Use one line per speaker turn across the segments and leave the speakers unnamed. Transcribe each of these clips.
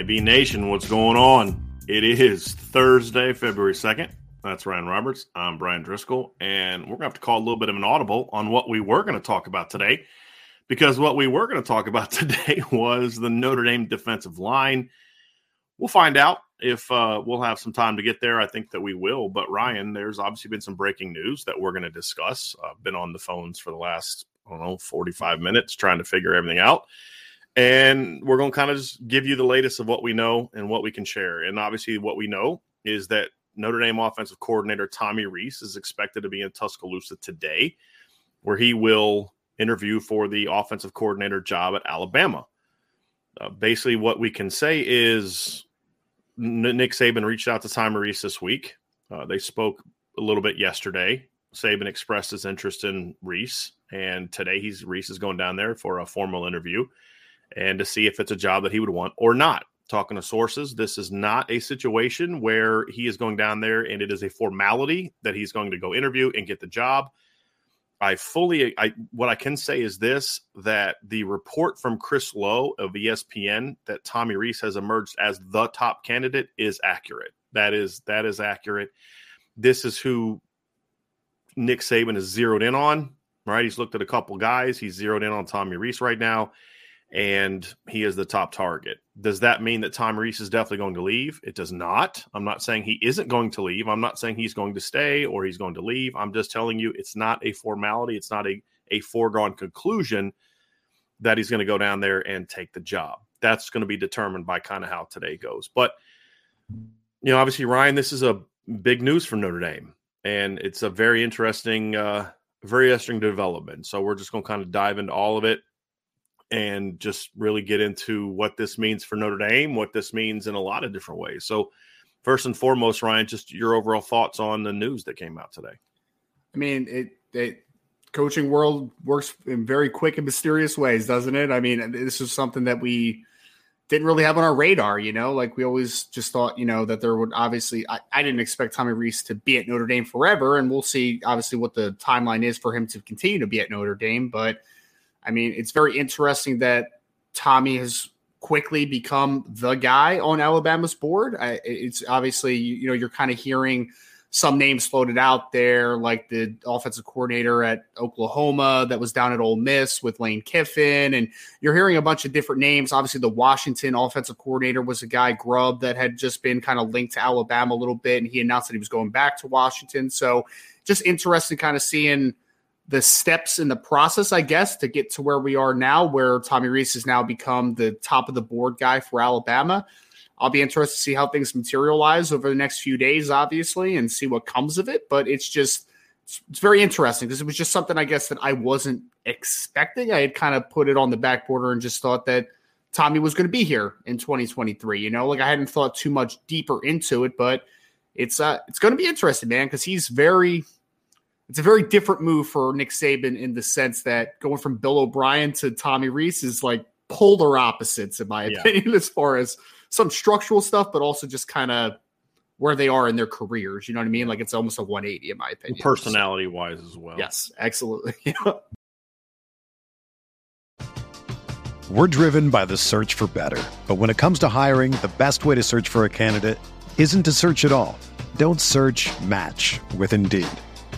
IB Nation, what's going on? It is Thursday, February 2nd. That's Ryan Roberts. I'm Brian Driscoll, and we're going to have to call a little bit of an audible on what we were going to talk about today because what we were going to talk about today was the Notre Dame defensive line. We'll find out if uh, we'll have some time to get there. I think that we will. But Ryan, there's obviously been some breaking news that we're going to discuss. I've been on the phones for the last, I don't know, 45 minutes trying to figure everything out and we're going to kind of just give you the latest of what we know and what we can share. And obviously, what we know is that Notre Dame offensive coordinator Tommy Rees is expected to be in Tuscaloosa today, where he will interview for the offensive coordinator job at Alabama. Uh, basically, what we can say is Nick Saban reached out to Tommy Rees this week. Uh, they spoke a little bit yesterday. Saban expressed his interest in Rees, and today he's Rees is going down there for a formal interview and to see if it's a job that he would want or not. Talking to sources, this is not a situation where he is going down there and it is a formality that he's going to go interview and get the job. I fully, I what I can say is this: that the report from Chris Low of ESPN that Tommy Rees has emerged as the top candidate is accurate. That is that is accurate. This is who Nick Saban is zeroed in on. Right, he's looked at a couple guys. He's zeroed in on Tommy Rees right now and he is the top target. Does that mean that Tom Rees is definitely going to leave? It does not. I'm not saying he isn't going to leave. I'm not saying he's going to stay or he's going to leave. I'm just telling you it's not a formality. It's not a, a foregone conclusion that he's going to go down there and take the job. That's going to be determined by kind of how today goes. But, you know, obviously, Ryan, this is a big news for Notre Dame. And it's a very interesting, uh, very interesting development. So we're just going to kind of dive into all of it and just really get into what this means for Notre Dame, what this means in a lot of different ways. So, first and foremost, Ryan, just your overall thoughts on the news that came out today.
I mean, it, it coaching world works in very quick and mysterious ways, doesn't it? I mean, this is something that we didn't really have on our radar, you know, like we always just thought, you know, that there would obviously, I, I, didn't expect Tommy Rees to be at Notre Dame forever. And we'll see, obviously, what the timeline is for him to continue to be at Notre Dame. But I mean, it's very interesting that Tommy has quickly become the guy on Alabama's board. I, it's obviously, you know, you're kind of hearing some names floated out there, like the offensive coordinator at Oklahoma that was down at Ole Miss with Lane Kiffin. And you're hearing a bunch of different names. Obviously, the Washington offensive coordinator was a guy, Grubb, that had just been kind of linked to Alabama a little bit. And he announced that he was going back to Washington. So just interesting kind of seeing – the steps in the process, I guess, to get to where we are now, where Tommy Rees has now become the top of the board guy for Alabama. I'll be interested to see how things materialize over the next few days, obviously, and see what comes of it. But it's just, it's, very interesting because it was just something I guess that I wasn't expecting. I had kind of put it on the back border and just thought that Tommy was going to be here in 2023. You know, like I hadn't thought too much deeper into it, but it's uh, it's going to be interesting, man, because he's very it's a very different move for Nick Saban in the sense that going from Bill O'Brien to Tommy Rees is like polar opposites, in my yeah. opinion, as far as some structural stuff, but also just kind of where they are in their careers. You know what I mean? Like it's almost a 180 in my opinion.
Personality wise as well.
Yes, absolutely.
We're driven by the search for better. But when it comes to hiring, the best way to search for a candidate isn't to search at all. Don't search match with Indeed.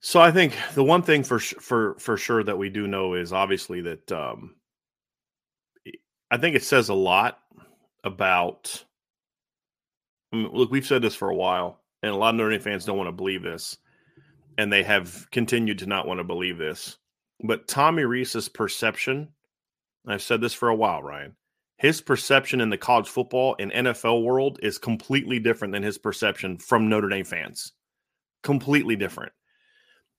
So I think the one thing for for for sure that we do know is obviously that um, I think it says a lot about. I mean, look, we've said this for a while, and a lot of Notre Dame fans don't want to believe this, and they have continued to not want to believe this. But Tommy Rees's perception, I've said this for a while, Ryan. His perception in the college football and NFL world is completely different than his perception from Notre Dame fans. Completely different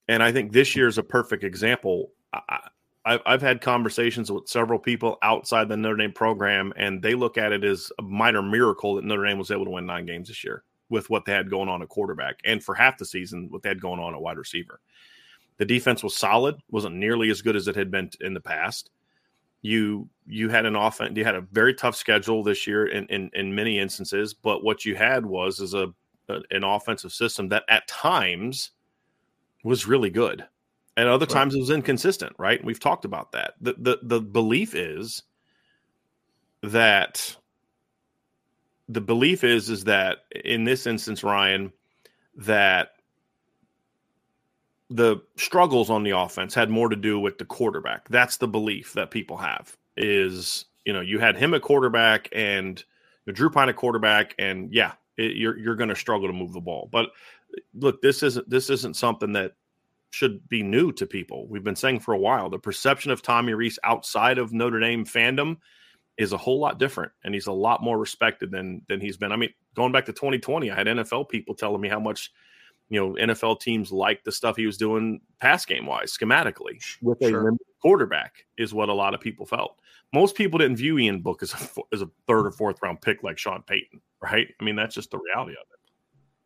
and I think this year is a perfect example. I, have had conversations with several people outside the Notre Dame program, and they look at it as a minor miracle that Notre Dame was able to win nine games this year with what they had going on at quarterback, and for half the season, what they had going on at wide receiver. The defense was solid, wasn't nearly as good as it had been in the past. You you had an offense, you had a very tough schedule this year in in, in many instances, but what you had was is a an offensive system that at times was really good. And other right. times it was inconsistent, right? We've talked about that. The, the the belief is that the belief is is that in this instance, Ryan, that the struggles on the offense had more to do with the quarterback. That's the belief that people have is, you know, you had him at quarterback and Drew Pyne at quarterback, and yeah, it, you're you're going to struggle to move the ball. But look, this isn't this isn't something that should be new to people. We've been saying for a while the perception of Tommy Rees outside of Notre Dame fandom is a whole lot different, and he's a lot more respected than than he's been. I mean, going back to 2020, I had NFL people telling me how much you know NFL teams liked the stuff he was doing pass game wise, schematically with sure. a quarterback is what a lot of people felt. Most people didn't view Ian Book as a as a third or fourth round pick like Sean Payton, right? I mean, that's just the reality of it.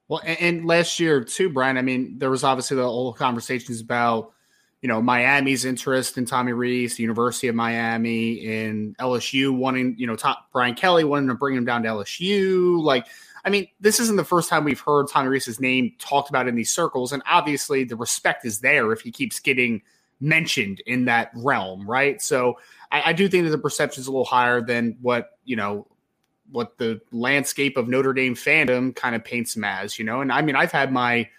Well, and, and last year too, Brian. I mean, there was obviously the whole conversations about you know Miami's interest in Tommy Rees, the University of Miami, in LSU wanting you know Tom, Brian Kelly wanting to bring him down to LSU. Like, I mean, this isn't the first time we've heard Tommy Rees's name talked about in these circles, and obviously the respect is there if he keeps getting mentioned in that realm, right? So I, I do think that the perception is a little higher than what you know what the landscape of Notre Dame fandom kind of paints him as, you know. And I mean, I've had my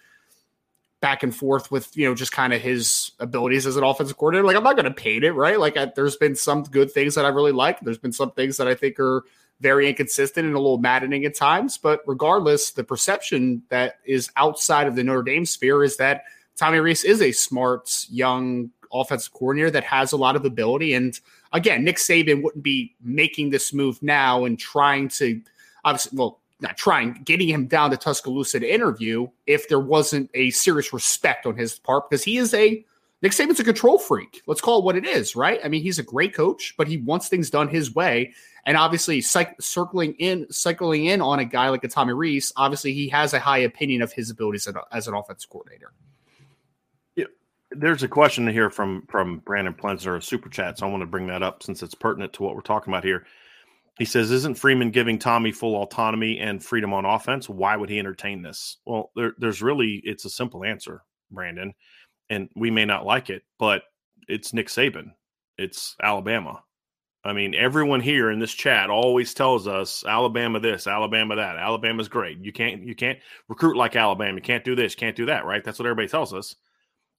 back and forth with you know just kind of his abilities as an offensive coordinator. Like I'm not going to paint it right. Like I, there's been some good things that I really like. There's been some things that I think are very inconsistent and a little maddening at times. But regardless, the perception that is outside of the Notre Dame sphere is that Tommy Rees is a smart young offensive coordinator that has a lot of ability and again, Nick Saban wouldn't be making this move now and trying to obviously, well, not trying, getting him down to Tuscaloosa to interview if there wasn't a serious respect on his part because he is a Nick Saban's a control freak. Let's call it what it is, right? I mean, he's a great coach, but he wants things done his way. And obviously, cyc- circling in, cycling in on a guy like a Tommy Rees, obviously he has a high opinion of his abilities as, an offensive coordinator.
There's a question here from from Brandon Plenzer, a super chat. So I want to bring that up since it's pertinent to what we're talking about here. He says, "Isn't Freeman giving Tommy full autonomy and freedom on offense? Why would he entertain this?" Well, there, there's really it's a simple answer, Brandon and we may not like it, but it's Nick Saban. It's Alabama. I mean, everyone here in this chat always tells us Alabama this, Alabama that. Alabama's great. You can't you can't recruit like Alabama. You can't do this, can't do that, right? That's what everybody tells us.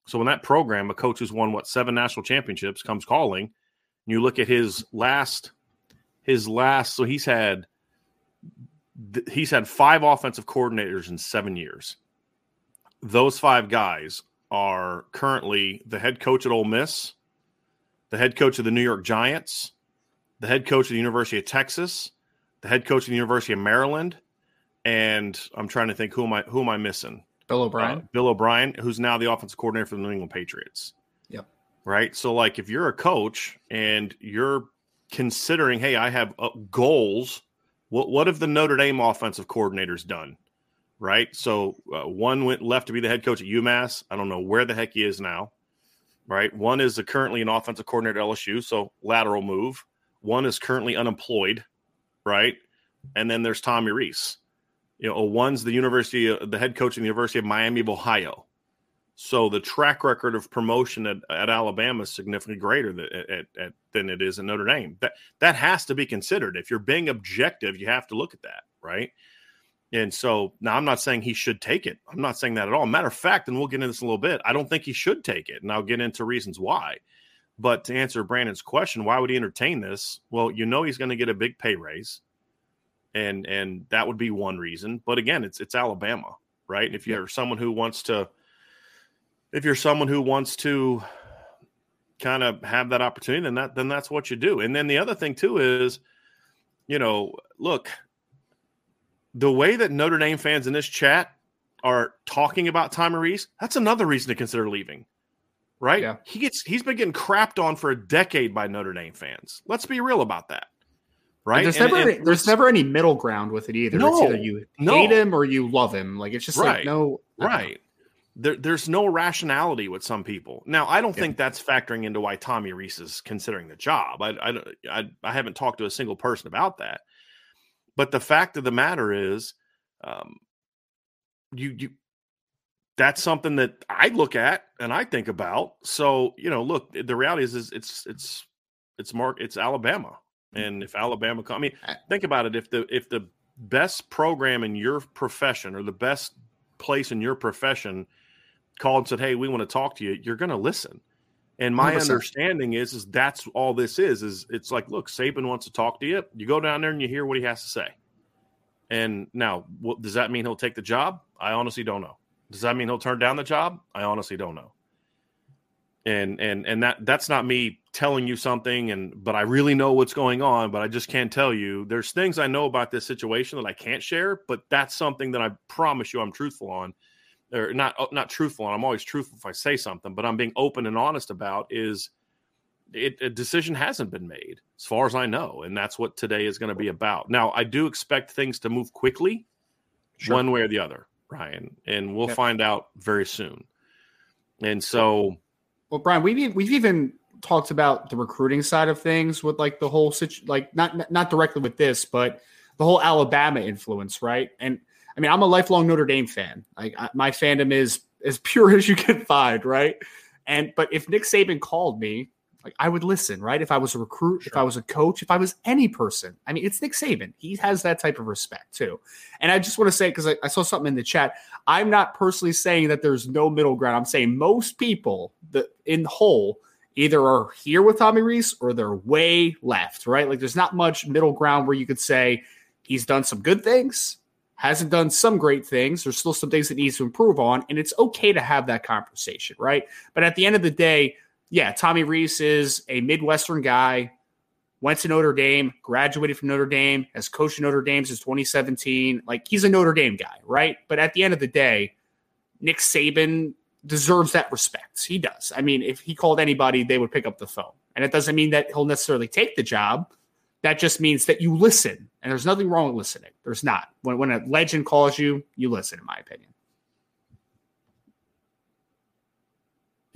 So when that program, a coach who's won what seven national championships, comes calling, And you look at his last his last so he's had he's had five offensive coordinators in 7 years. Those five guys are currently the head coach at Ole Miss, the head coach of the New York Giants, the head coach of the University of Texas, the head coach of the University of Maryland, and I'm trying to think who am I who am I missing?
Bill O'Brien.
Uh, Bill O'Brien, who's now the offensive coordinator for the New England Patriots.
Yep.
Right. So, like, if you're a coach and you're considering, hey, I have uh, goals. What what have the Notre Dame offensive coordinators done? right? So uh, one went left to be the head coach at UMass. I don't know where the heck he is now, right? One is currently an offensive coordinator at LSU, so lateral move. One is currently unemployed, right? And then there's Tommy Rees. You know, one's the university, the head coach in the University of Miami of Ohio. So the track record of promotion at, at Alabama is significantly greater than, at, at, than it is in Notre Dame. That that has to be considered. If you're being objective, you have to look at that, right? And so now I'm not saying he should take it. I'm not saying that at all. Matter of fact, and we'll get into this a little bit, I don't think he should take it. And I'll get into reasons why. But to answer Brandon's question, why would he entertain this? Well, you know he's going to get a big pay raise. And and that would be one reason. But again, it's it's Alabama, right? And If you're someone who wants to if you're someone who wants to kind of have that opportunity, then that then that's what you do. And then the other thing too is, you know, look, the way that Notre Dame fans in this chat are talking about Tommy Rees, that's another reason to consider leaving. Right? Yeah. He gets he's been getting crapped on for a decade by Notre Dame fans. Let's be real about that. Right?
there's and, never and, there's never any middle ground with it either. No, it's either you no. hate him or you love him. Like it's just right. like no
right. There, there's no rationality with some people. Now, I don't yeah. think that's factoring into why Tommy Rees is considering the job. I, I, I, I haven't talked to a single person about that. But the fact of the matter is, um, you you that's something that I look at and I think about. So you know, look, the reality is, is it's it's it's Mark, it's Alabama, and if Alabama, I mean, think about it. If the if the best program in your profession or the best place in your profession called and said, "Hey, we want to talk to you," you're going to listen. And my 100%. understanding is, is that's all this is. Is it's like, look, Saban wants to talk to you. You go down there and you hear what he has to say. And now, what, does that mean he'll take the job? I honestly don't know. Does that mean he'll turn down the job? I honestly don't know. And and and that that's not me telling you something. And but I really know what's going on. But I just can't tell you. There's things I know about this situation that I can't share. But that's something that I promise you I'm truthful on or not uh, not truthful and i'm always truthful if i say something but i'm being open and honest about is it, a decision hasn't been made as far as i know and that's what today is going to be about now i do expect things to move quickly sure. one way or the other ryan and we'll yep. find out very soon and so
well brian we've, we've even talked about the recruiting side of things with like the whole situ- like not not directly with this but the whole alabama influence right and I mean, I'm a lifelong Notre Dame fan. Like my fandom is as pure as you can find, right? And but if Nick Saban called me, like I would listen, right? If I was a recruit, sure. if I was a coach, if I was any person, I mean, it's Nick Saban. He has that type of respect too. And I just want to say because I, I, saw something in the chat, I'm not personally saying that there's no middle ground. I'm saying most people that in whole either are here with Tommy Rees or they're way left, right? Like there's not much middle ground where you could say he's done some good things hasn't done some great things. There's still some things that needs to improve on, and it's okay to have that conversation, right? But at the end of the day, yeah, Tommy Rees is a Midwestern guy, went to Notre Dame, graduated from Notre Dame, has coached Notre Dame since 2017. Like he's a Notre Dame guy, right? But at the end of the day, Nick Saban deserves that respect. He does. I mean, if he called anybody, they would pick up the phone. And it doesn't mean that he'll necessarily take the job. That just means that you listen. And there's nothing wrong with listening. There's not. When, when a legend calls you, you listen, in my opinion.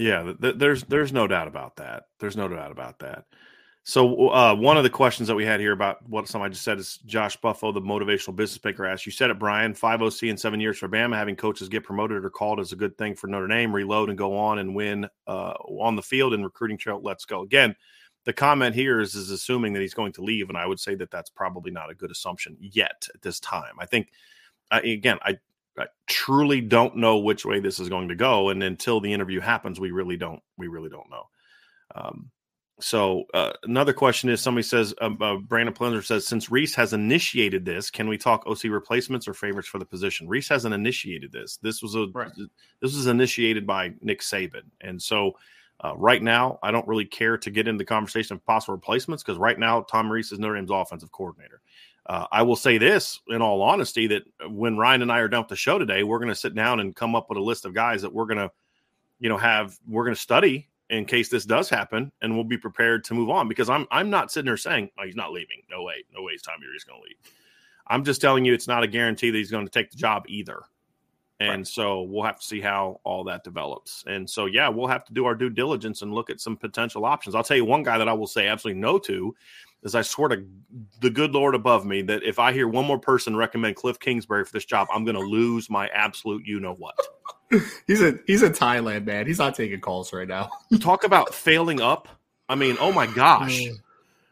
Yeah, th- there's there's no doubt about that. There's no doubt about that. So uh, one of the questions that we had here about what somebody just said is Josh Buffo, the motivational business maker, asked. You said it, Brian. Five OC in seven years for Bama. Having coaches get promoted or called is a good thing for Notre Dame. Reload and go on and win uh, on the field and recruiting trail. Let's go again. The comment here is is assuming that he's going to leave, and I would say that that's probably not a good assumption yet at this time. I think uh, again, I, I truly don't know which way this is going to go, and until the interview happens, we really don't we really don't know. Um, so uh, another question is somebody says uh, uh, Brandon Plenzer says since Rees has initiated this, can we talk OC replacements or favorites for the position? Rees hasn't initiated this. This was a
right.
this was initiated by Nick Saban, and so uh, right now I don't really care to get into the conversation of possible replacements because right now Tom Rees is Notre Dame's offensive coordinator. Uh, I will say this in all honesty that when Ryan and I are done with the show today, we're going to sit down and come up with a list of guys that we're going to, you know, have we're going to study in case this does happen, and we'll be prepared to move on. Because I'm I'm not sitting there saying oh, he's not leaving. No way, no way, Tommy Rees going to leave. I'm just telling you, it's not a guarantee that he's going to take the job either. And right. so we'll have to see how all that develops. And so, yeah, we'll have to do our due diligence and look at some potential options. I'll tell you one guy that I will say absolutely no to is I swear to the good Lord above me that if I hear one more person recommend Cliff Kingsbury for this job, I'm going to lose my absolute you know what.
he's a he's in Thailand, man. He's not taking calls right now.
Talk about failing up. I mean, oh my gosh.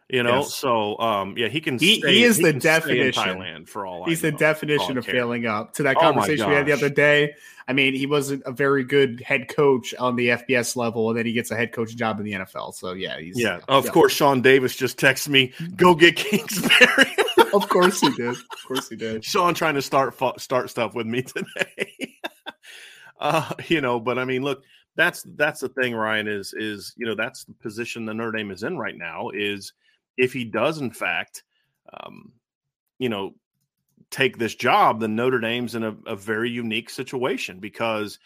You know, yes. so um, yeah, he can.
He,
stay,
he is he the definition.
Thailand for all.
He's
the
definition of failing up. To that oh conversation oh we had the other day. I mean, he wasn't a very good head coach on the FBS level, and then he gets a head coaching job in the NFL. So yeah, he's
yeah. Of yeah. course, Sean Davis just texted me, "Go get Kingsbury."
of course he did. Of course he did.
Sean trying to start start stuff with me today. uh, you know, but I mean, look, that's that's the thing, Ryan. Is is you know that's the position the Notre Dame is in right now. Is if he does, in fact, um, you know, take this job, then Notre Dame's in a, a very unique situation because,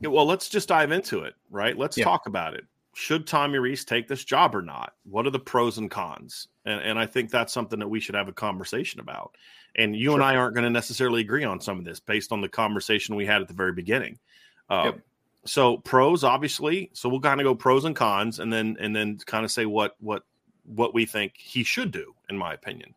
well, let's just dive into it, right? Let's yeah. talk about it. Should Tommy Rees take this job or not? What are the pros and cons? And, and I think that's something that we should have a conversation about. And you sure. and I aren't going to necessarily agree on some of this based on the conversation we had at the very beginning. Uh, yep. So pros, obviously. So we'll kind of go pros and cons, and then and then kind of say what what what we think he should do, in my opinion.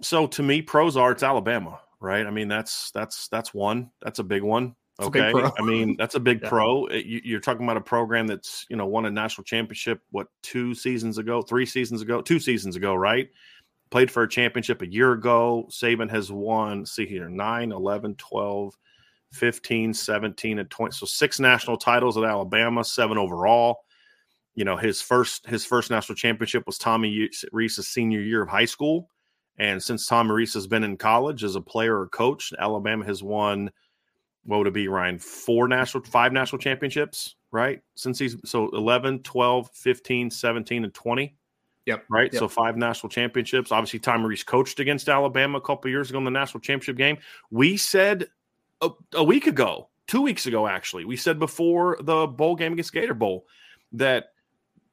So to me, pros are it's Alabama, right? I mean, that's that's that's one. That's a big one. Okay, big I mean that's a big yeah. pro. Eh, you, are talking about a program that's you know won a national championship what two seasons ago, three seasons ago, two seasons ago, right? Played for a championship a year ago. Saban has won, see here, 9, 11, 12, 15, 17, and 20. So six national titles at Alabama, seven overall you know his first his first national championship was Tommy Rees's senior year of high school, and since Tommy Rees has been in college as a player or coach, Alabama has won what would it be Ryan four national five national championships right? Since he's so 11 12 15 17 and 20
yep.
right?
Yep.
so five national championships. Obviously Tommy Rees coached against Alabama a couple years ago in the national championship game. We said a, a week ago two weeks ago actually we said before the bowl game against Gator Bowl that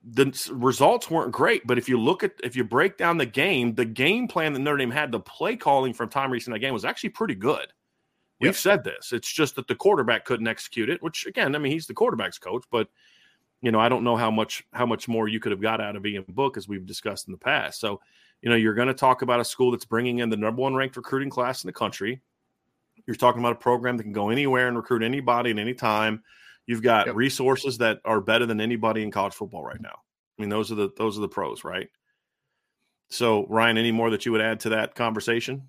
the results weren't great, but if you look at if you break down the game, the game plan that Notre Dame had, the play calling from Tom Rees in that game was actually pretty good. We've yep. said this. It's just that the quarterback couldn't execute it, which again, I mean, he's the quarterback's coach, but you know, I don't know how much how much more you could have got out of Ian Book as we've discussed in the past. So, you know, you're going to talk about a school that's bringing in the number one ranked recruiting class in the country. You're talking about a program that can go anywhere and recruit anybody at any time. You've got yep. resources that are better than anybody in college football right now. I mean, those are the those are the pros, right? So, Ryan, any more that you would add to that conversation?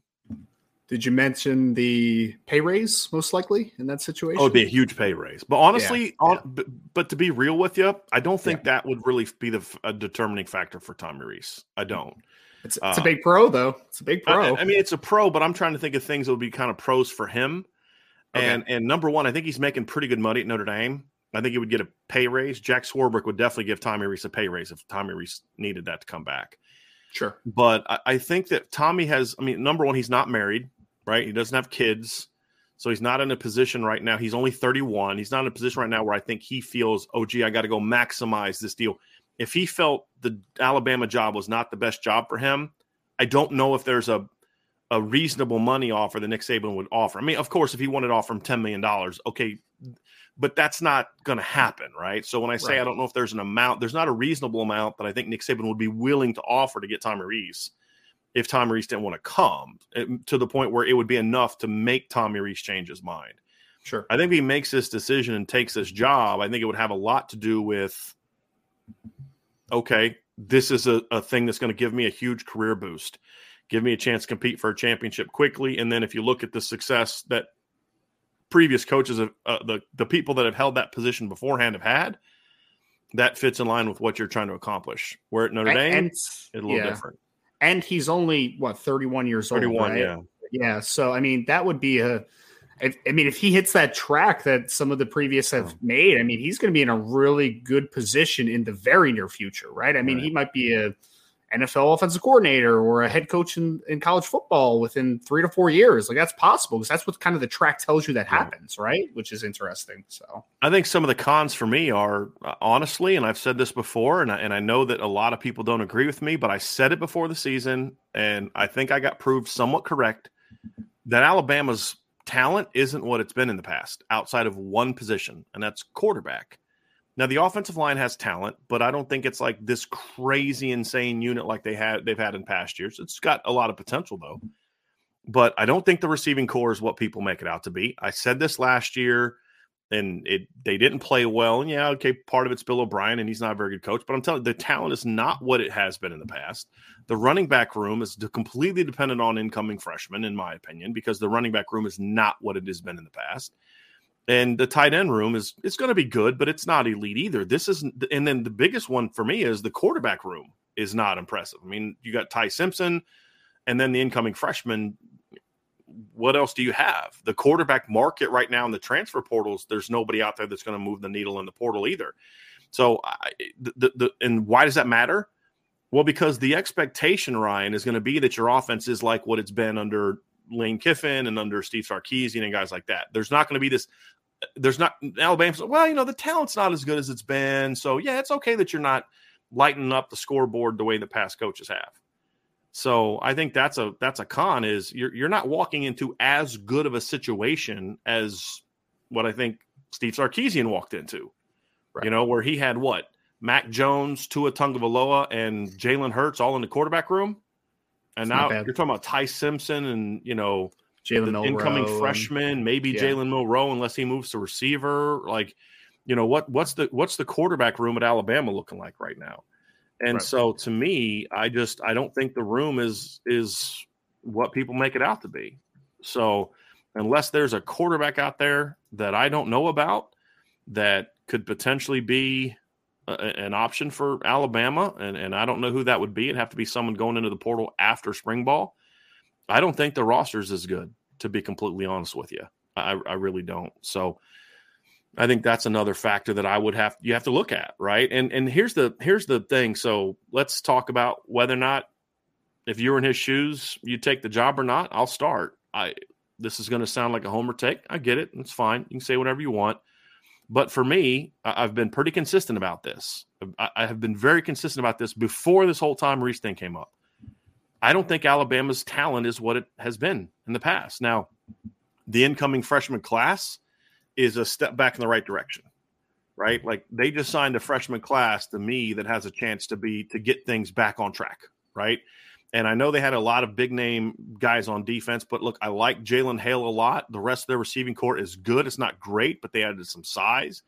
Did you mention the pay raise most likely in that situation?
Oh, it'd be a huge pay raise. But honestly, yeah, on, But, but, to be real with you, I don't think yeah. that would really be the a determining factor for Tommy Rees. I don't.
It's, it's uh, a big pro, though. It's a big pro.
I, I, mean, it's a pro, but I'm trying to think of things that would be kind of pros for him. Okay. And and number one, I think he's making pretty good money at Notre Dame. I think he would get a pay raise. Jack Swarbrick would definitely give Tommy Rees a pay raise if Tommy Rees needed that to come back.
Sure.
But I, I think that Tommy has, I mean, number one, he's not married, right? He doesn't have kids. So he's not in a position right now. He's only 31. He's not in a position right now where I think he feels, oh, gee, I got to go maximize this deal. If he felt the Alabama job was not the best job for him, I don't know if there's a a reasonable money offer that Nick Saban would offer. I mean, of course, if he wanted to offer him $10 million, okay, but that's not going to happen, right? So when I say right. I don't know if there's an amount, there's not a reasonable amount that I think Nick Saban would be willing to offer to get Tommy Rees if Tommy Rees didn't want to come eh, to the point where it would be enough to make Tommy Rees change his mind.
Sure.
I think if he makes this decision and takes this job, I think it would have a lot to do with okay, this is a, a thing that's going to give me a huge career boost, give me a chance to compete for a championship quickly. And then if you look at the success that previous coaches, have, uh, the, the people that have held that position beforehand have had, that fits in line with what you're trying to accomplish. Where at Notre Dame, it's a little yeah. different
and he's only what 31 years 31, old. 31, right? yeah. Yeah. So I mean, that would be a if, I mean, if he hits that track that some of the previous have made, I mean, he's going to be in a really good position in the very near future, right? I mean, right. he might be a NFL offensive coordinator or a head coach in, in college football within three to four years. Like that's possible because that's what kind of the track tells you that happens, right? Which is interesting. So
I think some of the cons for me are uh, honestly, and I've said this before, and I, and I know that a lot of people don't agree with me, but I said it before the season, and I think I got proved somewhat correct that Alabama's talent isn't what it's been in the past outside of one position, and that's quarterback. Now the offensive line has talent, but I don't think it's like this crazy insane unit like they had they've had in past years. It's got a lot of potential though. But I don't think the receiving corps is what people make it out to be. I said this last year and it they didn't play well. And yeah, okay, part of it's Bill O'Brien, and he's not a very good coach. But I'm telling you, the talent is not what it has been in the past. The running back room is completely dependent on incoming freshmen, in my opinion, because the running back room is not what it has been in the past. And the tight end room is it's going to be good, but it's not elite either. This isn't. And then the biggest one for me is the quarterback room is not impressive. I mean, you got Ty Simpson, and then the incoming freshman. What else do you have? The quarterback market right now in the transfer portals. There's nobody out there that's going to move the needle in the portal either. So, I, the, the and why does that matter? Well, because the expectation, Ryan, is going to be that your offense is like what it's been under Lane Kiffin and under Steve Sarkisian and guys like that. There's not going to be this. There's not Alabama. Well, you know the talent's not as good as it's been. So yeah, it's okay that you're not lighting up the scoreboard the way the past coaches have. So I think that's a that's a con is you're you're not walking into as good of a situation as what I think Steve Sarkisian walked into. Right. You know, where he had what? Mac Jones, Tua Tagovailoa, and Jalen Hurts all in the quarterback room. And now you're talking about Ty Simpson and you know Jalen incoming freshman, maybe yeah. Jalen Milroe, unless he moves to receiver. Like, you know what? What's the what's the quarterback room at Alabama looking like right now? And right. so, to me, I just I don't think the room is is what people make it out to be. So, unless there's a quarterback out there that I don't know about that could potentially be an option for Alabama, and, and I don't know who that would be. It'd have to be someone going into the portal after spring ball. I don't think the roster's as good, to be completely honest with you. I, I really don't. So I think that's another factor that I would have you have to look at, right? And and here's the here's the thing. So let's talk about whether or not if you're in his shoes, you take the job or not. I'll start. I this is going to sound like a homer take. I get it. It's fine. You can say whatever you want. But for me, I've been pretty consistent about this. I have been very consistent about this before this whole time Rees thing came up. I don't think Alabama's talent is what it has been in the past. Now, the incoming freshman class is a step back in the right direction, right? Like they just signed a freshman class to me that has a chance to be to get things back on track, right? And I know they had a lot of big name guys on defense, but look, I like Jalen Hale a lot. The rest of their receiving corps is good. It's not great, but they added some size.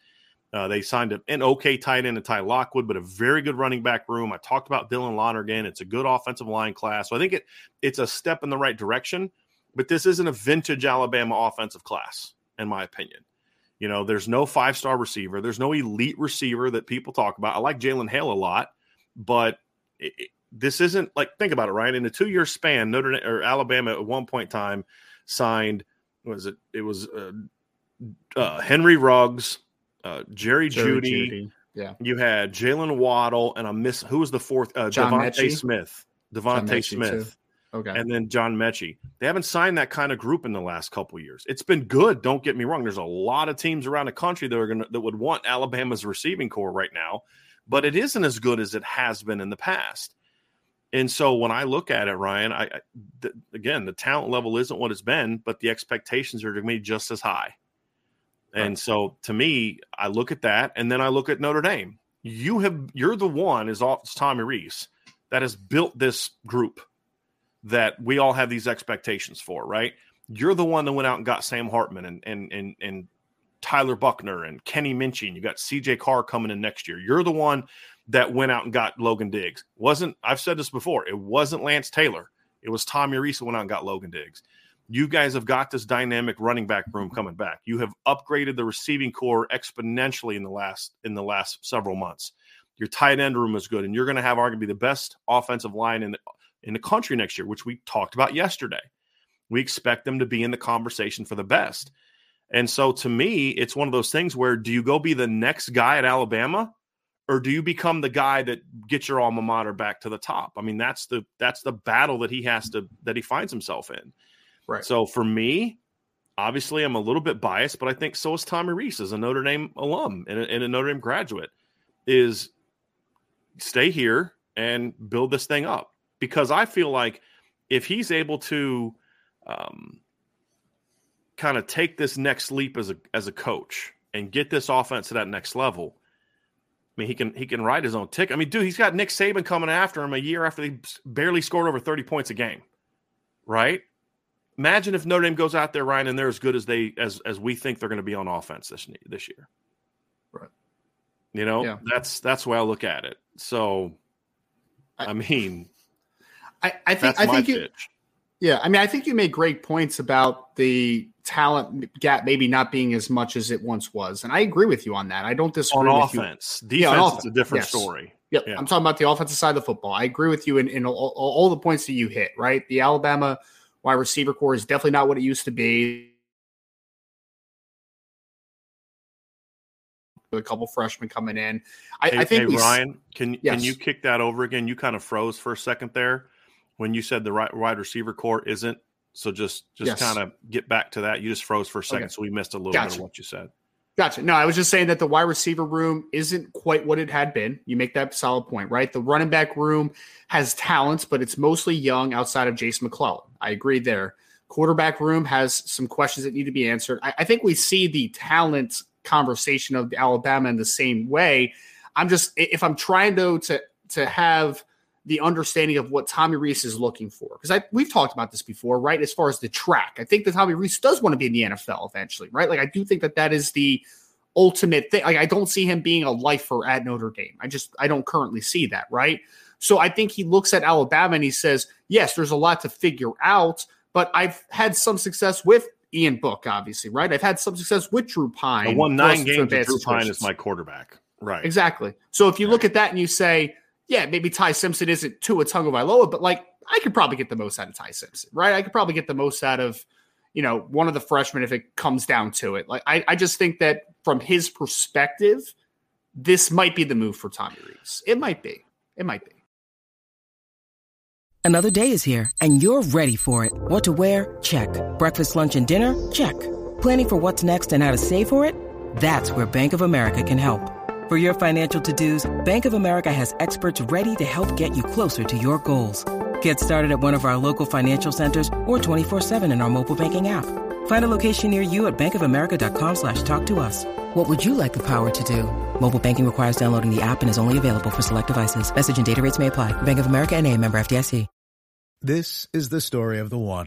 Uh, they signed an okay tight end to Ty Lockwood, but a very good running back room. I talked about Dylan Lonergan. It's a good offensive line class. So I think it it's a step in the right direction, but this isn't a vintage Alabama offensive class, in my opinion. You know, there's no five star receiver. There's no elite receiver that people talk about. I like Jalen Hale a lot, but it, this isn't like think about it, right? In a two year span, Notre Dame or Alabama at one point in time signed was it? It was uh, uh, Henry Ruggs, uh, Jerry, Jerry Jeudy. Jeudy.
Yeah,
you had Jaylen Waddle, and I miss who was the fourth? Uh, DeVonta Smith. DeVonta Smith.
Okay.
and then John Metchie. They haven't signed that kind of group in the last couple years. It's been good. Don't get me wrong. There's a lot of teams around the country that are gonna that would want Alabama's receiving corps right now, but it isn't as good as it has been in the past. And so when I look at it, Ryan, I, I th- again the talent level isn't what it's been, but the expectations are to me just as high. And
Right.
so to me, I look at that, and then I look at Notre Dame. You have you're the one is off Tommy Rees that has built this group that we all have these expectations for, right? You're the one that went out and got Sam Hartman and and and and Tyler Buchner and Kenny Minchey, and you got CJ Carr coming in next year. You're the one that went out and got Logan Diggs. Wasn't I've said this before, it wasn't Lance Taylor. It was Tommy Rees who went out and got Logan Diggs. You guys have got this dynamic running back room coming back. You have upgraded the receiving corps exponentially in the last in the last several months. Your tight end room is good, and you're going to have arguably the best offensive line in the in the country next year, which we talked about yesterday. We expect them to be in the conversation for the best. And so to me, it's one of those things where do you go be the next guy at Alabama or do you become the guy that gets your alma mater back to the top? I mean, that's the that's the battle that he has to that he finds himself in.
Right.
So for me, obviously I'm a little bit biased, but I think so is Tommy Rees as a Notre Dame alum and a, and a Notre Dame graduate is stay here and build this thing up because I feel like if he's able to um, kind of take this next leap as a as a coach and get this offense to that next level, I mean he can he can ride his own tick. I mean, dude, he's got Nick Saban coming after him a year after they barely scored over thirty points a game, right? Imagine if Notre Dame goes out there, Ryan, and they're as good as they as as we think they're going to be on offense this this year.
Right.
You know,
Yeah.
that's that's the way I look at it. So,
I-
I mean,
I, I think I think you,
pitch.
Yeah, I mean, I think you made great points about the talent gap maybe not being as much as it once was, and I agree with you on that. I don't disagree
on
with you.
offense. Defense
Yeah, on
is
offense,
a different
yes.
story.
Yep,
Yeah.
I'm talking about the offensive side of the football. I agree with you in, in all, all, the points that you hit. Right, the Alabama wide receiver corps is definitely not what it used to be. With a couple freshmen coming in, I,
Hey,
I think
hey, Ryan, can can you kick that over again? You kind of froze for a second there when you said the right wide receiver corps isn't. So just just
Yes.
kind of get back to that. You just froze for a second,
Okay.
so we missed a little bit of what you said.
Gotcha. No, I was just saying that the wide receiver room isn't quite what it had been. You make that solid point, right? The running back room has talents, but it's mostly young outside of Jason McClellan. I agree there. Quarterback room has some questions that need to be answered. I, I think we see the talent conversation of Alabama in the same way. I'm just if I'm trying to to to have the understanding of what Tommy Rees is looking for. Because I we've talked about this before, right? As far as the track, I think that Tommy Rees does want to be in the NFL eventually, right? Like I do think that that is the ultimate thing. Like I don't see him being a lifer at Notre Dame. I just I don't currently see that, right? So I think he looks at Alabama and he says, "Yes, there's a lot to figure out, but I've had some success with Ian Book, obviously, right? I've had some success with Drew Pyne.
I won nine games. Drew
Pyne
is my quarterback. Right.
Exactly. So if you look at that and you say, yeah, maybe Ty Simpson isn't Tua Tagovailoa, but like I could probably get the most out of Ty Simpson, right? I could probably get the most out of, you know, one of the freshmen if it comes down to it. Like I, I just think that from his perspective, this might be the move for Tommy Reeves. It might be. It might be.
Another day is here, and you're ready for it. What to wear? Check. Breakfast, lunch, and dinner? Check. Planning for what's next and how to save for it? That's where Bank of America can help. For your financial to-dos, Bank of America has experts ready to help get you closer to your goals. Get started at one of our local financial centers or 24-7 in our mobile banking app. Find a location near you at bankofamerica.com slash talk to us. What would you like the power to do? Mobile banking requires downloading the app and is only available for select devices. Message and data rates may apply. Bank of America and a member FDIC.
This is the story of the one.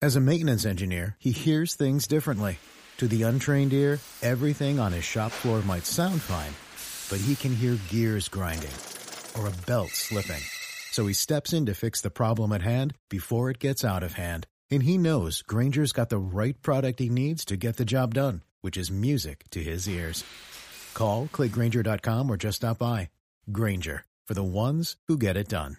As a maintenance engineer, he hears things differently. To the untrained ear, everything on his shop floor might sound fine, but he can hear gears grinding or a belt slipping. So he steps in to fix the problem at hand before it gets out of hand. And he knows Grainger's got the right product he needs to get the job done, which is music to his ears. Call, clickgranger.com, or just stop by. Grainger, for the ones who get it done.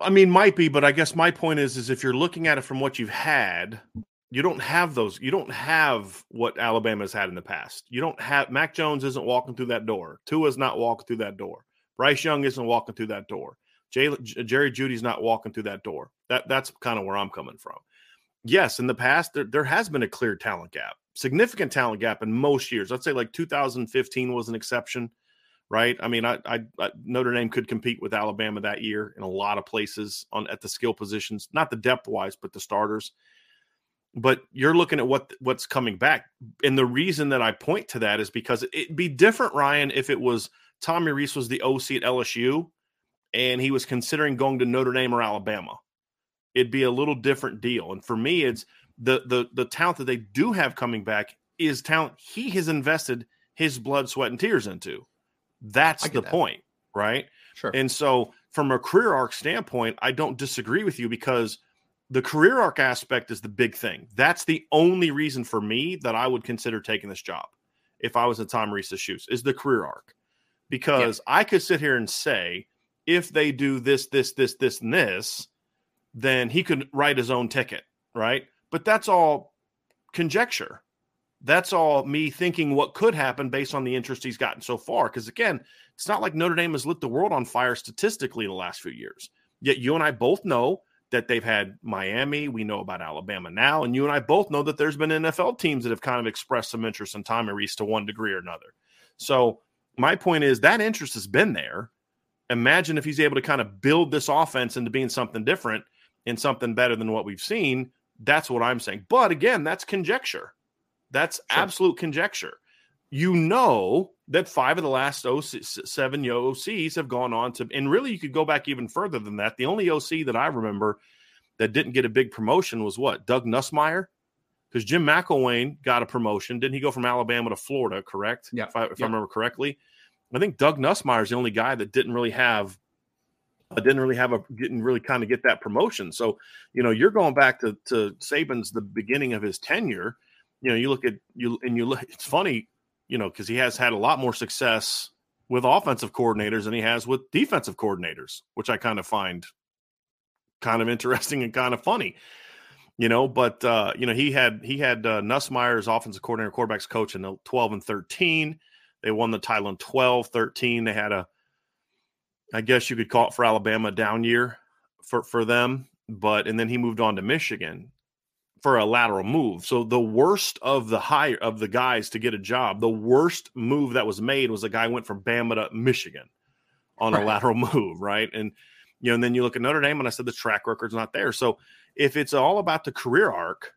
I mean, might be, but I guess my point is, is if you're looking at it from what you've had, you don't have those. You don't have what Alabama's had in the past. You don't have Mac Jones isn't walking through that door. Tua's not walking through that door. Bryce Young isn't walking through that door. Jay, Jerry Jeudy's not walking through that door. That that's kind of where I'm coming from. Yes, in the past there, there has been a clear talent gap, significant talent gap in most years. Let's say like 2015 was an exception, right? I mean, I, I, I Notre Dame could compete with Alabama that year in a lot of places on at the skill positions, not the depth wise, but the starters. But you're looking at what what's coming back, and the reason that I point to that is because it'd be different, Ryan, if it was Tommy Rees was the OC at LSU and he was considering going to Notre Dame or Alabama. It'd be a little different deal. And for me, it's the the the talent that they do have coming back is talent he has invested his blood, sweat, and tears into. That's the that. point, right?
Sure.
And so, from a career arc standpoint, I don't disagree with you because the career arc aspect is the big thing. That's the only reason for me that I would consider taking this job if I was in Tom Rees's shoes is the career arc. Because yeah. I could sit here and say, if they do this, this, this, this, and this, then he could write his own ticket, right? But that's all conjecture. That's all me thinking what could happen based on the interest he's gotten so far. Because again, it's not like Notre Dame has lit the world on fire statistically in the last few years. Yet you and I both know that they've had Miami. We know about Alabama now. And you and I both know that there's been NFL teams that have kind of expressed some interest in Tommy Rees to one degree or another. So my point is that interest has been there imagine if he's able to kind of build this offense into being something different and something better than what we've seen. That's what I'm saying. But again, that's conjecture. That's sure. absolute conjecture. You know that five of the last OC, seven OCs have gone on to, and really you could go back even further than that. The only OC that I remember that didn't get a big promotion was what? Doug Nussmeier? Because Jim McElwain got a promotion. Didn't he go from Alabama to Florida, correct?
Yeah.
If, I, if
yeah.
I remember correctly. I think Doug Nussmeier is the only guy that didn't really have uh, didn't really have a didn't really kind of get that promotion. So, you know, you're going back to to Saban's the beginning of his tenure. You know, you look at you and you look. It's funny, you know, because he has had a lot more success with offensive coordinators than he has with defensive coordinators, which I kind of find kind of interesting and kind of funny. You know, but uh, you know, he had he had uh, Nussmeier's offensive coordinator, quarterbacks coach in 12 and 13. They won the title in 12, 13. They had a, I guess you could call it for Alabama down year for, for them. But, and then he moved on to Michigan for a lateral move. So the worst of the higher of the guys to get a job, the worst move that was made was a guy went from Bama to Michigan on right. a lateral move, right? And you know, and then you look at Notre Dame, and I said the track record's not there. So if it's all about the career arc,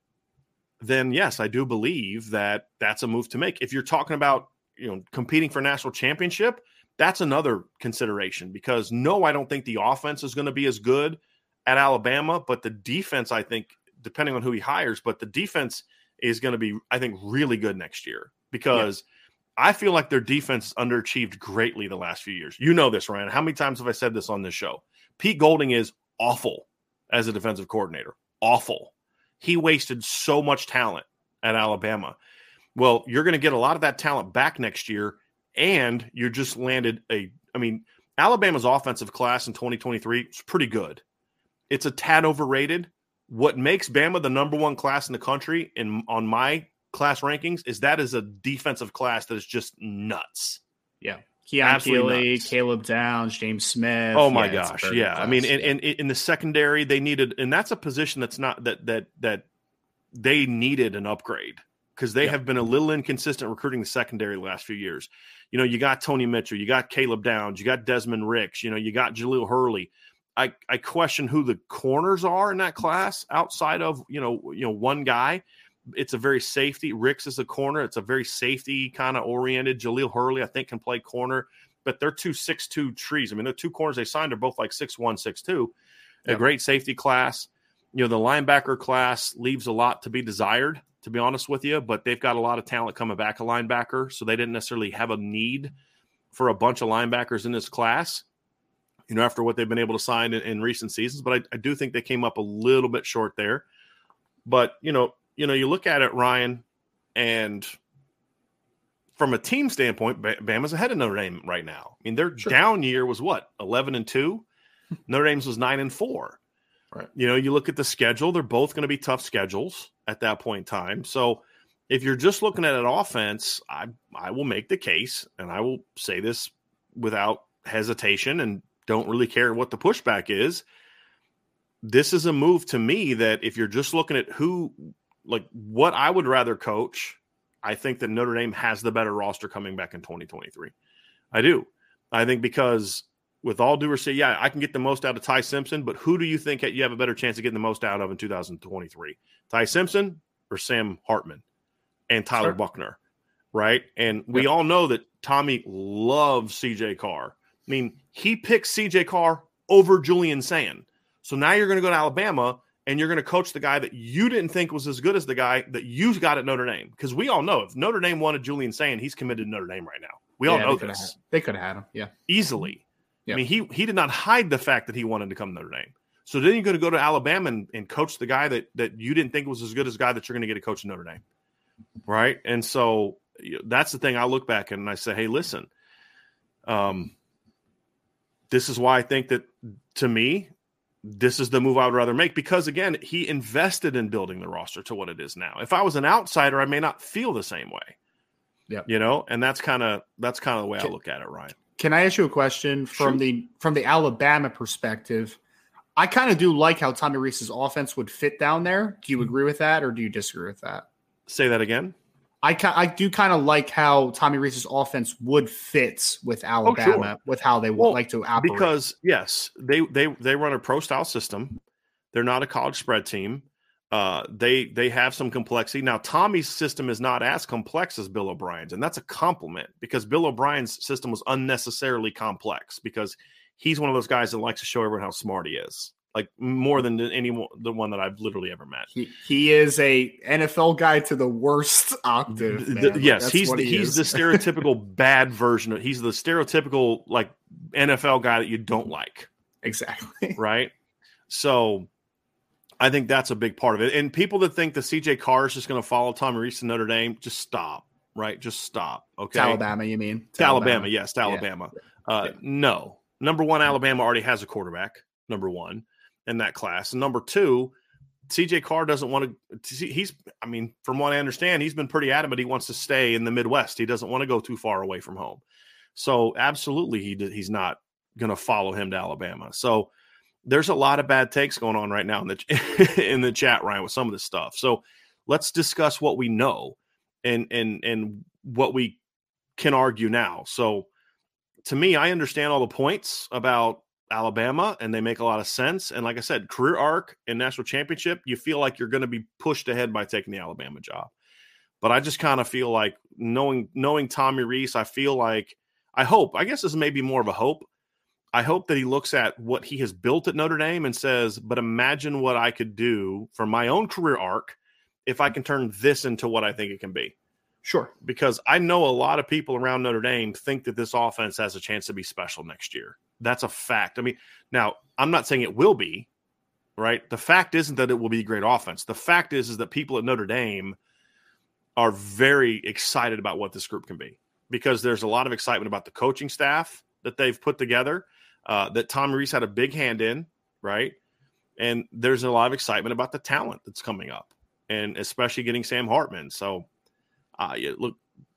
then yes, I do believe that that's a move to make. If you're talking about you know competing for national championship, that's another consideration because no, I don't think the offense is going to be as good at Alabama, but the defense, I think, depending on who he hires, but the defense is going to be, I think, really good next year because yeah. I feel like their defense underachieved greatly the last few years. You know this, Ryan. How many times have I said this on this show? Pete Golding is awful as a defensive coordinator. Awful. He wasted so much talent at Alabama. Well, you're going to get a lot of that talent back next year, and you just landed a. I mean, Alabama's offensive class in 2023 is pretty good. It's a tad overrated. What makes Bama the number one class in the country in on my class rankings is that is a defensive class that is just nuts.
Yeah. Keon Keeley, Caleb Downs, James Smith.
Oh my yeah, gosh. Yeah. I mean, and, and in the secondary, they needed, and that's a position that's not that, that, that they needed an upgrade because they yep. have been a little inconsistent recruiting the secondary the last few years. You know, you got Tony Mitchell, you got Caleb Downs, you got Desmond Ricks, you know, you got Jahlil Hurley. I, I question who the corners are in that class outside of you know you know one guy. It's a very safety. Ricks is a corner. It's a very safety kind of oriented. Jahlil Hurley, I think, can play corner, but they're two six two trees. I mean, the two corners they signed are both like six one, six two. A great safety class. You know, the linebacker class leaves a lot to be desired to be honest with you, but they've got a lot of talent coming back a linebacker, so they didn't necessarily have a need for a bunch of linebackers in this class. You know, after what they've been able to sign in, in recent seasons, but I, I, do think they came up a little bit short there. But you know, you know, you look at it, Ryan, and from a team standpoint, Bama's ahead of Notre Dame right now. I mean, their sure. down year was what eleven and two. Notre Dame's was nine and four.
Right.
You know, you look at the schedule; they're both going to be tough schedules at that point in time. So if you're just looking at an offense, I I will make the case, and I will say this without hesitation and don't really care what the pushback is. This is a move to me that if you're just looking at who, like what I would rather coach, I think that Notre Dame has the better roster coming back in 2023. I do. I think because with all due respect, yeah, I can get the most out of Ty Simpson, but who do you think you have a better chance of getting the most out of in 2023? Ty Simpson or Sam Hartman and Tyler sure. Buchner, right? And we all know that Tommy loves CJ Carr. I mean, he picked CJ Carr over Julian Sayin. So now you're going to go to Alabama and you're going to coach the guy that you didn't think was as good as the guy that you got at Notre Dame. Because we all know if Notre Dame wanted Julian Sayin, he's committed to Notre Dame right now. We yeah, all know
they
this.
They could have had him, yeah,
easily. I mean, he he did not hide the fact that he wanted to come to Notre Dame. So then you're going to go to Alabama and, and coach the guy that that you didn't think was as good as the guy that you're going to get a coach in Notre Dame, right? And so that's the thing. I look back and I say, hey, listen, um, this is why I think that to me, this is the move I would rather make because again, he invested in building the roster to what it is now. If I was an outsider, I may not feel the same way.
Yeah,
you know, and that's kind of that's kind of the way I look at it, Ryan.
Can I ask you a question from sure. the from the Alabama perspective? I kind of do like how Tommy Rees's offense would fit down there. Do you mm-hmm. agree with that, or do you disagree with that?
Say that again.
I I do kind of like how Tommy Rees's offense would fit with Alabama, oh, sure. with how they would like to operate.
Because yes, they they they run a pro style system. They're not a college spread team. Uh, they they have some complexity. Now, Tommy's system is not as complex as Bill O'Brien's, and that's a compliment because Bill O'Brien's system was unnecessarily complex because he's one of those guys that likes to show everyone how smart he is, like more than any the one that I've literally ever met.
He, he is a NFL guy to the worst octave.
The, yes, he's the, he he's the stereotypical bad version of. He's the stereotypical like NFL guy that you don't like.
Exactly.
Right. So I think that's a big part of it. And people that think the CJ Carr is just going to follow Tommy Rees to Notre Dame, just stop. Right, just stop. Okay,
to Alabama, you mean?
To Alabama. Alabama, yes, to Alabama. Yeah. Uh, yeah. No, number one, Alabama already has a quarterback. Number one in that class, and number two, CJ Carr doesn't want to. He's, I mean, from what I understand, he's been pretty adamant he wants to stay in the Midwest. He doesn't want to go too far away from home. So, absolutely, he he's not going to follow him to Alabama. So, there's a lot of bad takes going on right now in the in the chat, Ryan, with some of this stuff. So let's discuss what we know and and and what we can argue now. So to me, I understand all the points about Alabama and they make a lot of sense. And like I said, career arc and national championship, you feel like you're going to be pushed ahead by taking the Alabama job. But I just kind of feel like knowing knowing Tommy Rees, I feel like I hope, I guess this may be more of a hope I hope that he looks at what he has built at Notre Dame and says, but imagine what I could do for my own career arc if I mm. can turn this into what I think it can be.
Sure.
Because I know a lot of people around Notre Dame think that this offense has a chance to be special next year. That's a fact. I mean, now I'm not saying it will be, right? The fact isn't that it will be a great offense. The fact is is that people at Notre Dame are very excited about what this group can be because there's a lot of excitement about the coaching staff that they've put together uh, that Tom Rees had a big hand in, right? And there's a lot of excitement about the talent that's coming up, and especially getting Sam Hartman. So, uh, yeah, look,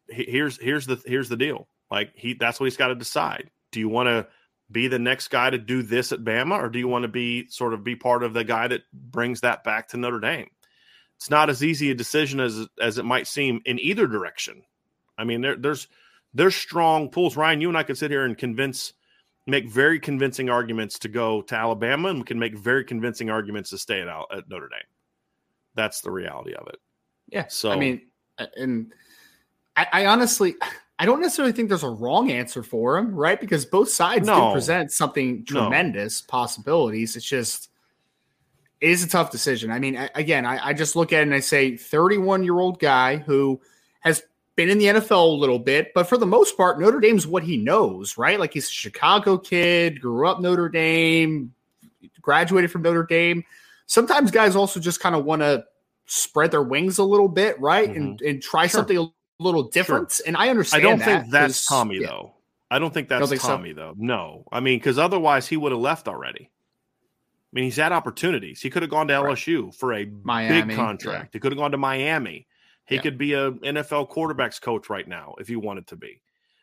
here's here's the here's the deal. Like he, that's what he's got to decide. Do you want to be the next guy to do this at Bama, or do you want to be sort of be part of the guy that brings that back to Notre Dame? It's not as easy a decision as as it might seem in either direction. I mean, there, there's there's strong pulls. Ryan, you and I could sit here and convince make very convincing arguments to go to Alabama, and we can make very convincing arguments to stay at, at Notre Dame. That's the reality of it.
Yeah. So I mean, and I, I, honestly, I don't necessarily think there's a wrong answer for him, right? Because both sides no. do present something tremendous no. possibilities. It's just it is a tough decision. I mean, again, I, I just look at it and I say, 31 year old guy who has been in the NFL a little bit, but for the most part, Notre Dame's what he knows, right? Like he's a Chicago kid, grew up Notre Dame, graduated from Notre Dame. Sometimes guys also just kind of want to spread their wings a little bit, right? Mm-hmm. And and try sure. something a little different. Sure. And I understand.
I don't
that
think that's Tommy yeah. though. I don't think that's don't think Tommy so? though. No, I mean because otherwise he would have left already. I mean, he's had opportunities. He could have gone to LSU right. for a Miami, big contract. Yeah. He could have gone to Miami. He yeah. could be a NFL quarterbacks coach right now if he wanted to be.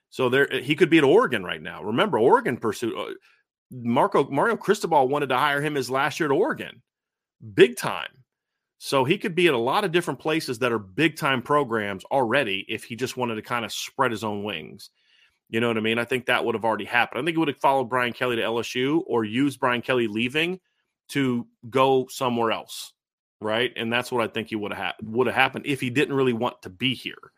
So there, he could be at Oregon right now. Remember, Oregon pursued. Uh, Marco Mario Cristobal wanted to hire him his last year at Oregon, big time. So he could be at a lot of different places that are big time programs already if he just wanted to kind of spread his own wings. You know what I mean? I think that would have already happened. I think he would have followed Brian Kelly to LSU or used Brian Kelly leaving to go somewhere else, right? And that's what I think he would have ha- would have happened if he didn't really want to be here.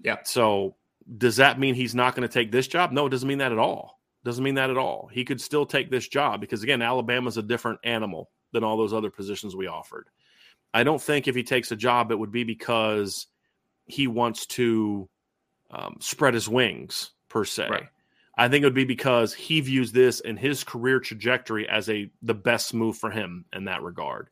Yeah.
So does that mean he's not going to take this job? No, it doesn't mean that at all. Doesn't mean that at all. He could still take this job because again, Alabama's a different animal than all those other positions we offered. I don't think if he takes a job, it would be because he wants to um, spread his wings per se.
Right.
I think it would be because he views this and his career trajectory as a the best move for him in that regard.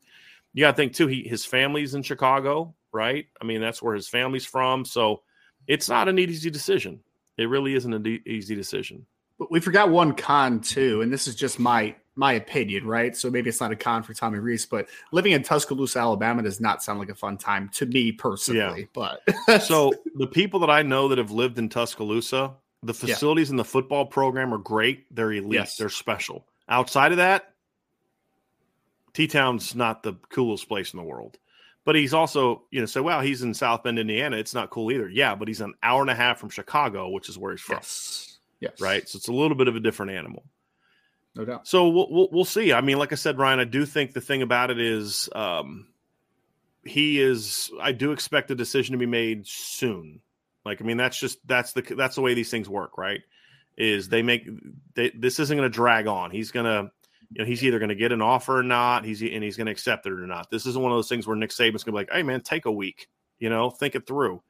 You got to think too. He his family's in Chicago, right? I mean, that's where his family's from. So it's not an easy decision. It really isn't an easy decision.
But we forgot one con too, and this is just my my opinion, right? So maybe it's not a con for Tommy Rees, but living in Tuscaloosa, Alabama does not sound like a fun time to me personally. Yeah.
But so the people that I know that have lived in Tuscaloosa, the facilities yeah. in the football program are great. They're elite. Yes. They're special. Outside of that, T Town's not the coolest place in the world. But he's also, you know, say, well, he's in South Bend, Indiana. It's not cool either. Yeah, but he's an hour and a half from Chicago, which is where he's from.
Yes. Yes.
Right. So it's a little bit of a different animal.
No doubt.
So we'll, we'll, we'll see. I mean, like I said, Ryan, I do think the thing about it is um, he is. I do expect a decision to be made soon. Like, I mean, that's just that's the that's the way these things work, right? Is they make they, this isn't going to drag on. He's going to you know, he's either going to get an offer or not. He's and he's going to accept it or not. This isn't one of those things where Nick Saban's going to be like, "Hey, man, take a week. You know, think it through."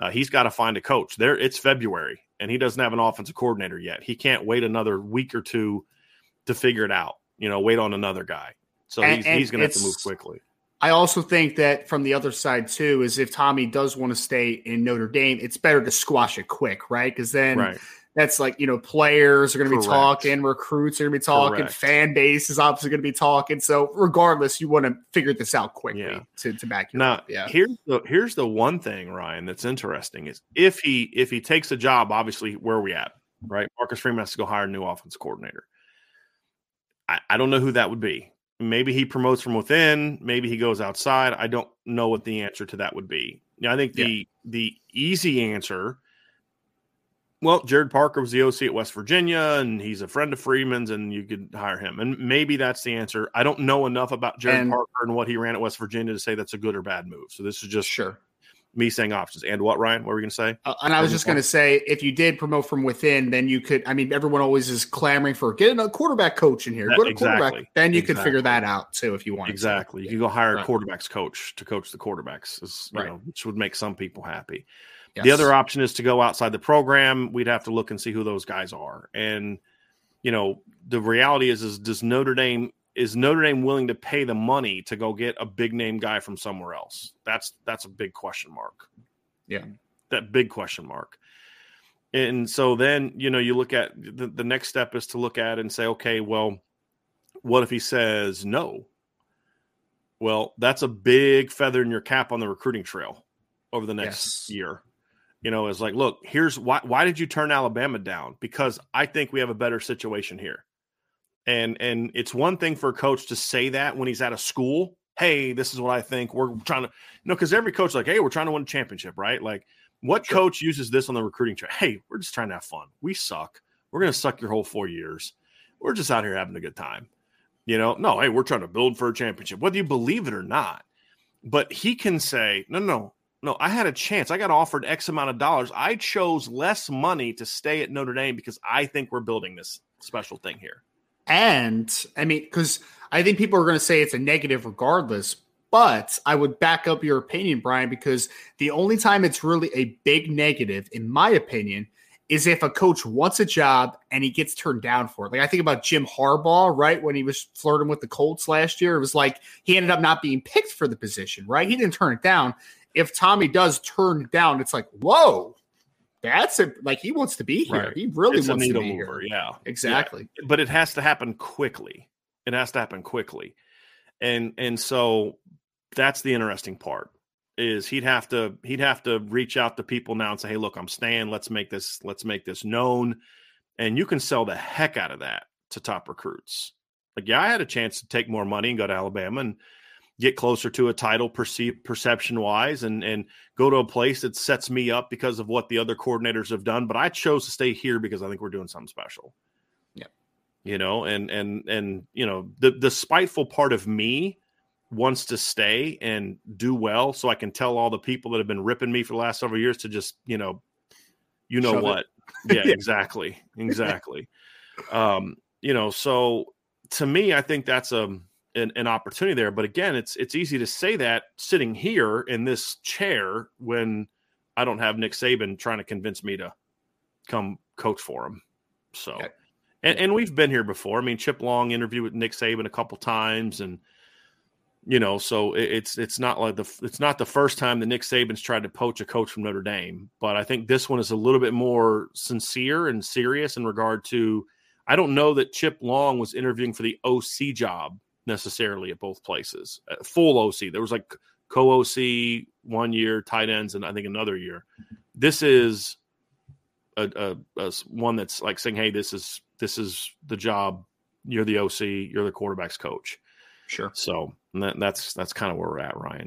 Uh, he's got to find a coach. There, it's February, and he doesn't have an offensive coordinator yet. He can't wait another week or two to figure it out. You know, wait on another guy. So and, he's, he's going to have to move quickly.
I also think that from the other side too is if Tommy does want to stay in Notre Dame, it's better to squash it quick, right? Because then right that's like you know players are going to be talking, recruits are going to be talking, Correct. fan base is obviously going to be talking. So regardless, you want to figure this out quickly yeah. to, to back you
now,
up. Yeah.
Here's the here's the one thing, Ryan, that's interesting is if he if he takes a job, obviously where are we at, right? Marcus Freeman has to go hire a new offense coordinator. I, I don't know who that would be. Maybe he promotes from within. Maybe he goes outside. I don't know what the answer to that would be. Yeah, I think the yeah. the easy answer well, Gerad Parker was the OC at West Virginia, and he's a friend of Freeman's, and you could hire him. And maybe that's the answer. I don't know enough about Gerad and, Parker and what he ran at West Virginia to say that's a good or bad move. So this is just
sure
me saying options. And what, Ryan? What were we going to say?
Uh, and I was just going to say, if you did promote from within, then you could. I mean, everyone always is clamoring for getting a quarterback coach in here. That, exactly. quarterback. Then you exactly. could figure that out too if you want.
Exactly. To. You can go hire a quarterbacks coach to coach the quarterbacks, is, right. know, which would make some people happy. Yes. The other option is to go outside the program. We'd have to look and see who those guys are. And you know, the reality is, is does Notre Dame is Notre Dame willing to pay the money to go get a big name guy from somewhere else? That's that's a big question mark.
Yeah,
that big question mark. And so then you know you look at the, the next step is to look at and say, okay, well, what if he says no? Well, that's a big feather in your cap on the recruiting trail over the next yes. year you know, is like, look, here's why why did you turn Alabama down? Because I think we have a better situation here. And and it's one thing for a coach to say that when he's at a school, hey, this is what I think. We're trying to you know, because every coach like, hey, we're trying to win a championship, right? Like what sure. coach uses this on the recruiting trail? Hey, we're just trying to have fun. We suck. We're gonna suck your whole four years. We're just out here having a good time. You know, no, hey, we're trying to build for a championship, whether you believe it or not. But he can say, no, no, no, I had a chance. I got offered X amount of dollars. I chose less money to stay at Notre Dame because I think we're building this special thing here.
And I mean, because I think people are going to say it's a negative regardless, but I would back up your opinion, Brian, because the only time it's really a big negative, in my opinion, is if a coach wants a job and he gets turned down for it. Like I think about Jim Harbaugh, right? When he was flirting with the Colts last year, it was like he ended up not being picked for the position, right? He didn't turn it down if Tommy does turn down, it's like, whoa, that's a, like he wants to be here. Right. He really it's wants to be mover,
here. Yeah,
exactly.
Yeah. But it has to happen quickly. It has to happen quickly, and and so that's the interesting part is he'd have to he'd have to reach out to people now and say, hey, look, I'm staying. Let's make this let's make this known, and you can sell the heck out of that to top recruits. Like, yeah, I had a chance to take more money and go to Alabama and get closer to a title perceive, perception wise and and go to a place that sets me up because of what the other coordinators have done but i chose to stay here because i think we're doing something special.
Yeah.
You know and and and you know the the spiteful part of me wants to stay and do well so i can tell all the people that have been ripping me for the last several years to just you know you know
Shove
what? Yeah, yeah. exactly exactly. Um you know so to me i think that's a an, an, opportunity there. But again, it's it's easy to say that sitting here in this chair when I don't have Nick Saban trying to convince me to come coach for him. So, okay. and, and we've been here before. I mean, Chip Long interviewed with Nick Saban a couple times, and you know, so it, it's it's not like the it's not the first time that Nick Saban's tried to poach a coach from Notre Dame. But I think this one is a little bit more sincere and serious in regard to. I don't know that Chip Long was interviewing for the OC job necessarily at both places. Uh, full OC. There was like co OC one year, tight ends, and I think another year. This is a, a, a, one that's like saying, "Hey, this is this is the job. You're the OC. You're the quarterback's coach."
Sure.
So that, that's that's kind of where we're at, Ryan.